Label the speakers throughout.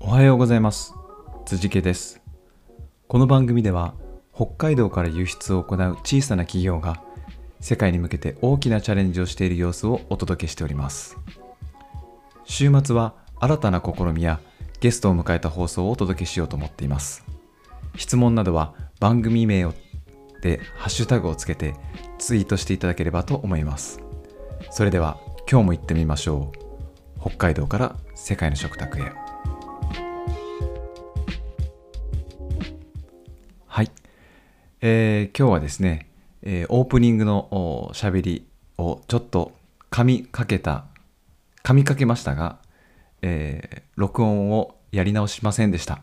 Speaker 1: おはようございます。辻家です。この番組では北海道から輸出を行う小さな企業が世界に向けて大きなチャレンジをしている様子をお届けしております。週末は新たな試みやゲストを迎えた放送をお届けしようと思っています。質問などは番組名をでハッシュタグをつけてツイートしていただければと思います。それでは今日も行ってみましょう。北海道から世界の食卓へ。えー今日はですね、えーオープニングのおしゃべりをちょっと噛みかけた噛みかけましたが、えー録音をやり直しませんでした。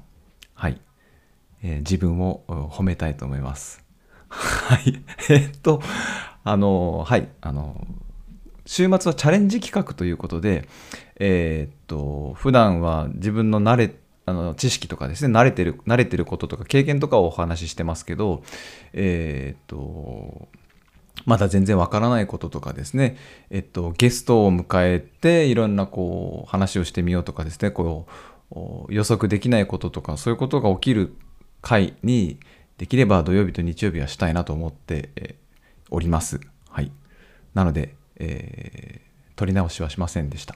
Speaker 1: はい、え自分を褒めたいと思います。はい。えっとあのはい。あの週末はチャレンジ企画ということで、えーっと普段は自分の慣れてあの知識とかですね慣れてる慣れてることとか経験とかをお話ししてますけどえーっとまだ全然わからないこととかですね、えっと、ゲストを迎えていろんなこう話をしてみようとかですねこう予測できないこととかそういうことが起きる回にできれば土曜日と日曜日はしたいなと思って、おります。はい、なので、えー取り直しはしませんでした。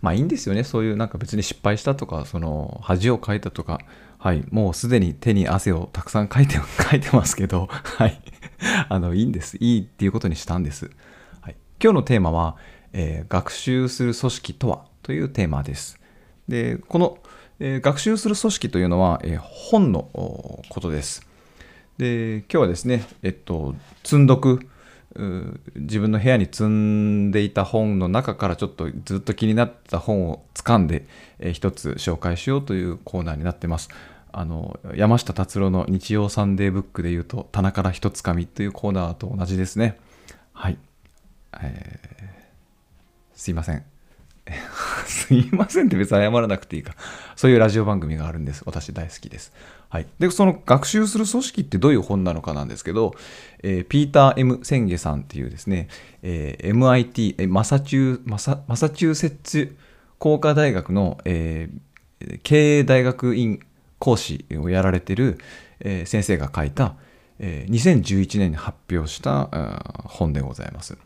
Speaker 1: まあいいんですよね。そういうなんか別に失敗したとか、その恥をかいたとか、はい、もうすでに手に汗をたくさんかいて、かいてますけど、はい、あの、いいんです。いいっていうことにしたんです。はい、今日のテーマは、えー学習する組織とはというテーマです。で、この、えー学習する組織というのは、えー本のことです。で、今日はですね、えっと、積んどく、自分の部屋に積んでいた本の中からちょっとずっと気になってた本を掴んで、えー一つ紹介しようというコーナーになってます。あの山下達郎の日曜サンデーブックでいうと棚から一つかみというコーナーと同じですね。はい。えーすいません。すいませんって別に謝らなくていいか。そういうラジオ番組があるんです。私大好きです。はい。で、その学習する組織ってどういう本なのかなんですけど、えーピーター・ M・ センゲさんっていうですね、えー MIT、えーマサチューマサマサチューセッツ工科大学の、えー経営大学院講師をやられてる、えー先生が書いた、えー2011年に発表した本でございます。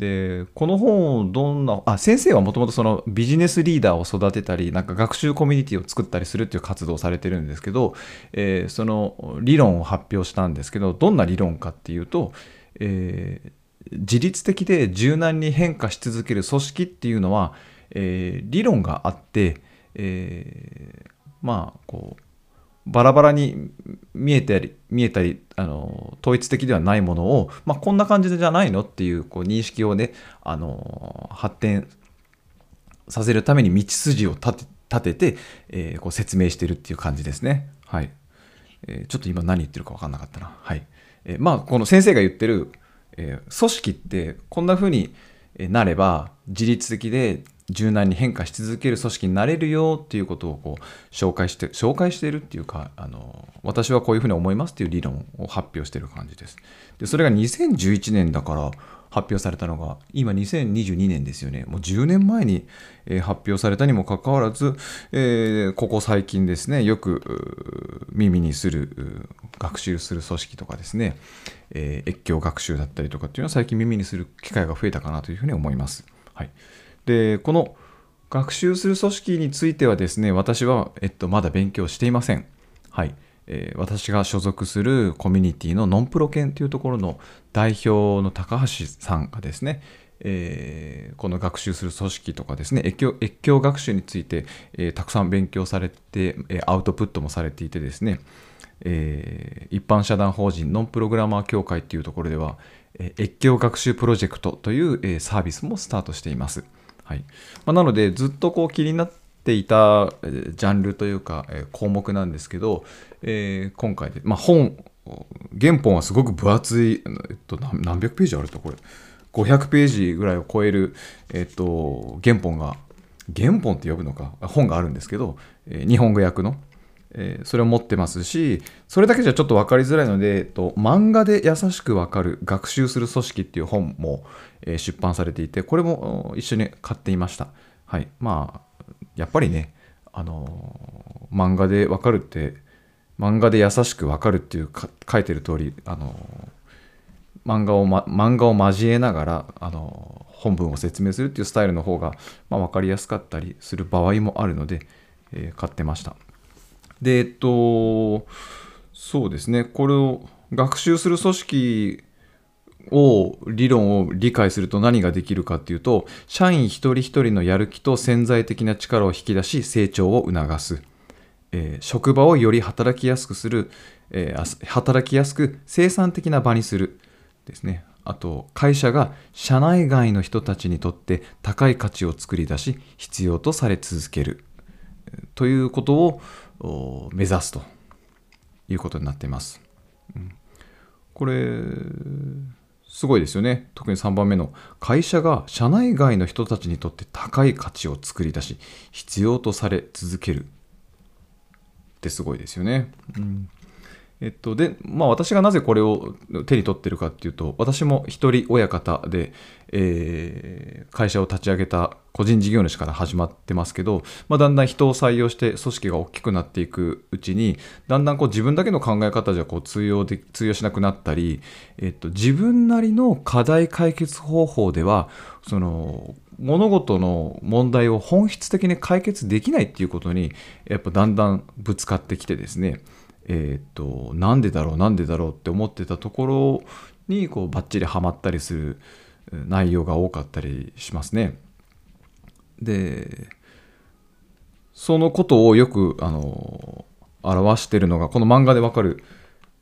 Speaker 1: でこの本をどんなあ先生はもともとそのビジネスリーダーを育てたりなんか学習コミュニティを作ったりするっていう活動をされてるんですけど、えーその理論を発表したんですけどどんな理論かっていうと、えー自律的で柔軟に変化し続ける組織っていうのは、えー理論があって、えまあこうバラバラに見えたり見えたりあの統一的ではないものを、まあ、こんな感じじゃないのっていうこう認識をねあの発展させるために道筋を立て立てて、えーこう説明してるっていう感じですね。はいえーちょっと今何言ってるか分かんなかったな。はいえーまあこの先生が言ってる、えー組織ってこんな風にえなれば自律的で柔軟に変化し続ける組織になれるよっていうことをこう紹介して紹介しているっていうかあの私はこういうふうに思いますっていう理論を発表してる感じです。でそれが2011年だから発表されたのが今2022年ですよねもう10年前に、発表されたにもかかわらず、えーここ最近ですねよく耳にする学習する組織とかですね、えー越境学習だったりとかっていうのは最近耳にする機会が増えたかなというふうに思います。はい、でこの学習する組織についてはですね私は、えっと、まだ勉強していません。はいえー私が所属するコミュニティのノンプロ研というところの代表の高橋さんがですね、えーこの学習する組織とかですね越境越境学習について、えーたくさん勉強されて、えアウトプットもされていてですね、えー一般社団法人ノンプログラマー協会っていうところでは、えー越境学習プロジェクトという、えーサービスもスタートしています。はい。まあ、なのでずっとこう気になっていたジャンルというか、え項目なんですけど、えー今回で、まあ、本原本はすごく分厚い、えっと、何百ページあるとこれ。500ページぐらいを超える、えっと、原本が原本って呼ぶのか本があるんですけど、え日本語訳の、えーそれを持ってますしそれだけじゃちょっと分かりづらいので、えっと、漫画で優しく分かる学習する組織っていう本も、えー出版されていてこれも一緒に買っていましたはいまあやっぱりねあの漫画でわかるって漫画で優しくわかるっていうか書いてる通りあの漫画を、ま、漫画を交えながらあの本文を説明するっていうスタイルの方が、まあ、分かりやすかったりする場合もあるので、え、買ってました。で、えっと、そうですね、これを学習する組織を理論を理解すると何ができるかっていうと社員一人一人のやる気と潜在的な力を引き出し成長を促す、えー、職場をより働きやすくする、えー、働きやすく生産的な場にする。ですね。あと会社が社内外の人たちにとって高い価値を作り出し必要とされ続ける。ということを目指すということになっています。うん、これすごいですよね。特に3番目の会社が社内外の人たちにとって高い価値を作り出し必要とされ続けるってすごいですよね。うんえっと、で、まあ私がなぜこれを手に取ってるかっていうと、私も一人親方で、えー、会社を立ち上げた個人事業主から始まってますけど、まあ、だんだん人を採用して組織が大きくなっていくうちに、だんだんこう自分だけの考え方じゃこう通用で通用しなくなったり、えっと、自分なりの課題解決方法では、その物事の問題を本質的に解決できないっていうことに、やっぱだんだんぶつかってきてですね、えっ、となんでだろうなんでだろうって思ってたところにこうバッチリはまったりする内容が多かったりしますね。でそのことをよくあの表してるのがこの漫画でわかる、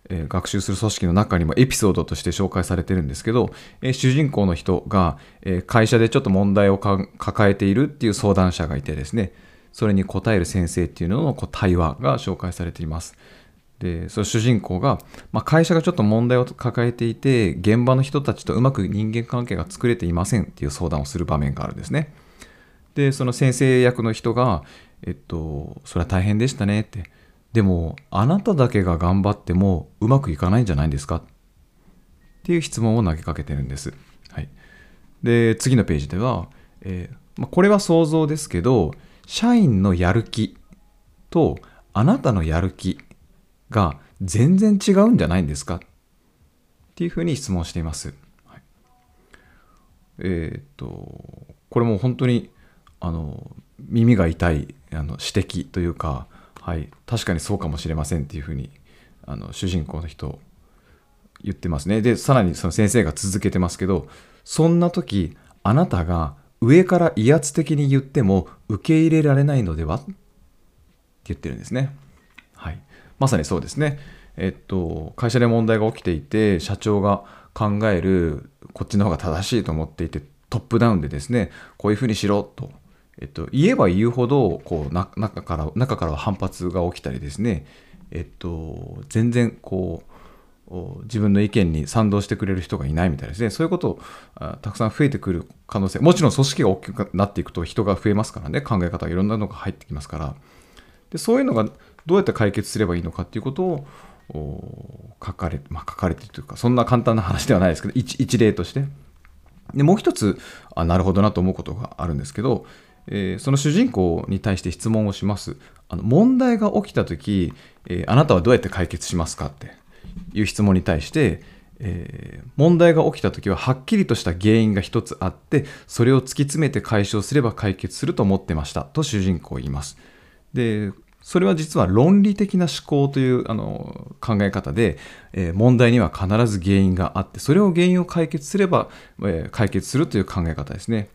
Speaker 1: えー、学習する組織の中にもエピソードとして紹介されてるんですけど、えー、主人公の人が、えー、会社でちょっと問題を抱えているっていう相談者がいてですねそれに答える先生っていうののこう対話が紹介されています。でその主人公が、まあ、会社がちょっと問題を抱えていて現場の人たちとうまく人間関係が作れていませんっていう相談をする場面があるんですね。でその先生役の人がえっとそれは大変でしたねって。でもあなただけが頑張ってもうまくいかないんじゃないんですかっていう質問を投げかけてるんです、はい、で次のページでは、えー、まあ、これは想像ですけど社員のやる気とあなたのやる気が全然違うんじゃないんですか？っていうふうに質問しています。はい、えー、っと、これも本当にあの耳が痛いあの指摘というか、はい、確かにそうかもしれませんっていうふうにあの主人公の人言ってますね。で、さらにその先生が続けてますけど、そんな時、あなたが上から威圧的に言っても受け入れられないのでは？って言ってるんですね。はい。まさにそうですね。えっと、会社で問題が起きていて、社長が考える、こっちの方が正しいと思っていて、トップダウンでですね、こういうふうにしろと、えっと、言えば言うほど、こう、中から、中から反発が起きたりですね、えっと、全然、こう、自分の意見に賛同してくれる人がいないみたいですね。そういうことをたくさん増えてくる可能性。もちろん組織が大きくなっていくと人が増えますからね。考え方がいろんなのが入ってきますから。でそういうのがどうやって解決すればいいのかっていうことを書かれ,、まあ、書かれてるというかそんな簡単な話ではないですけど一一例として。でもう一つあなるほどなと思うことがあるんですけど、えー、その主人公に対して質問をします。あの問題が起きた時、えー、あなたはどうやって解決しますかっていう質問に対してえー、問題が起きた時ははっきりとした原因が一つあってそれを突き詰めて解消すれば解決すると思ってましたと主人公は言います。でそれは実は論理的な思考というあの考え方で、えー、問題には必ず原因があってそれを原因を解決すれば、えー、解決するという考え方ですね。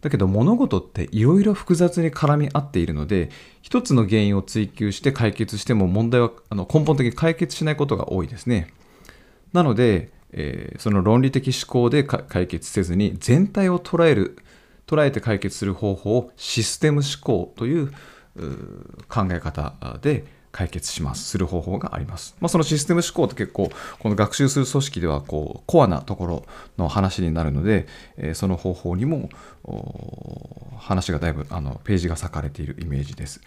Speaker 1: だけど物事っていろいろ複雑に絡み合っているので一つの原因を追求して解決しても問題はあの根本的に解決しないことが多いですね。なので、えー、その論理的思考で解決せずに全体を捉える捉えて解決する方法をシステム思考という考え方で解決します、する方法があります。まあ、そのシステム思考って結構、この学習する組織ではこうコアなところの話になるので、えその方法にも話がだいぶあのページが割かれているイメージです。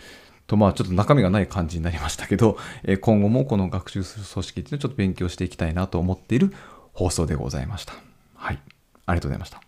Speaker 1: とまあちょっと中身がない感じになりましたけど、え今後もこの学習する組織っていうのをちょっと勉強していきたいなと思っている放送でございました。はい。ありがとうございました。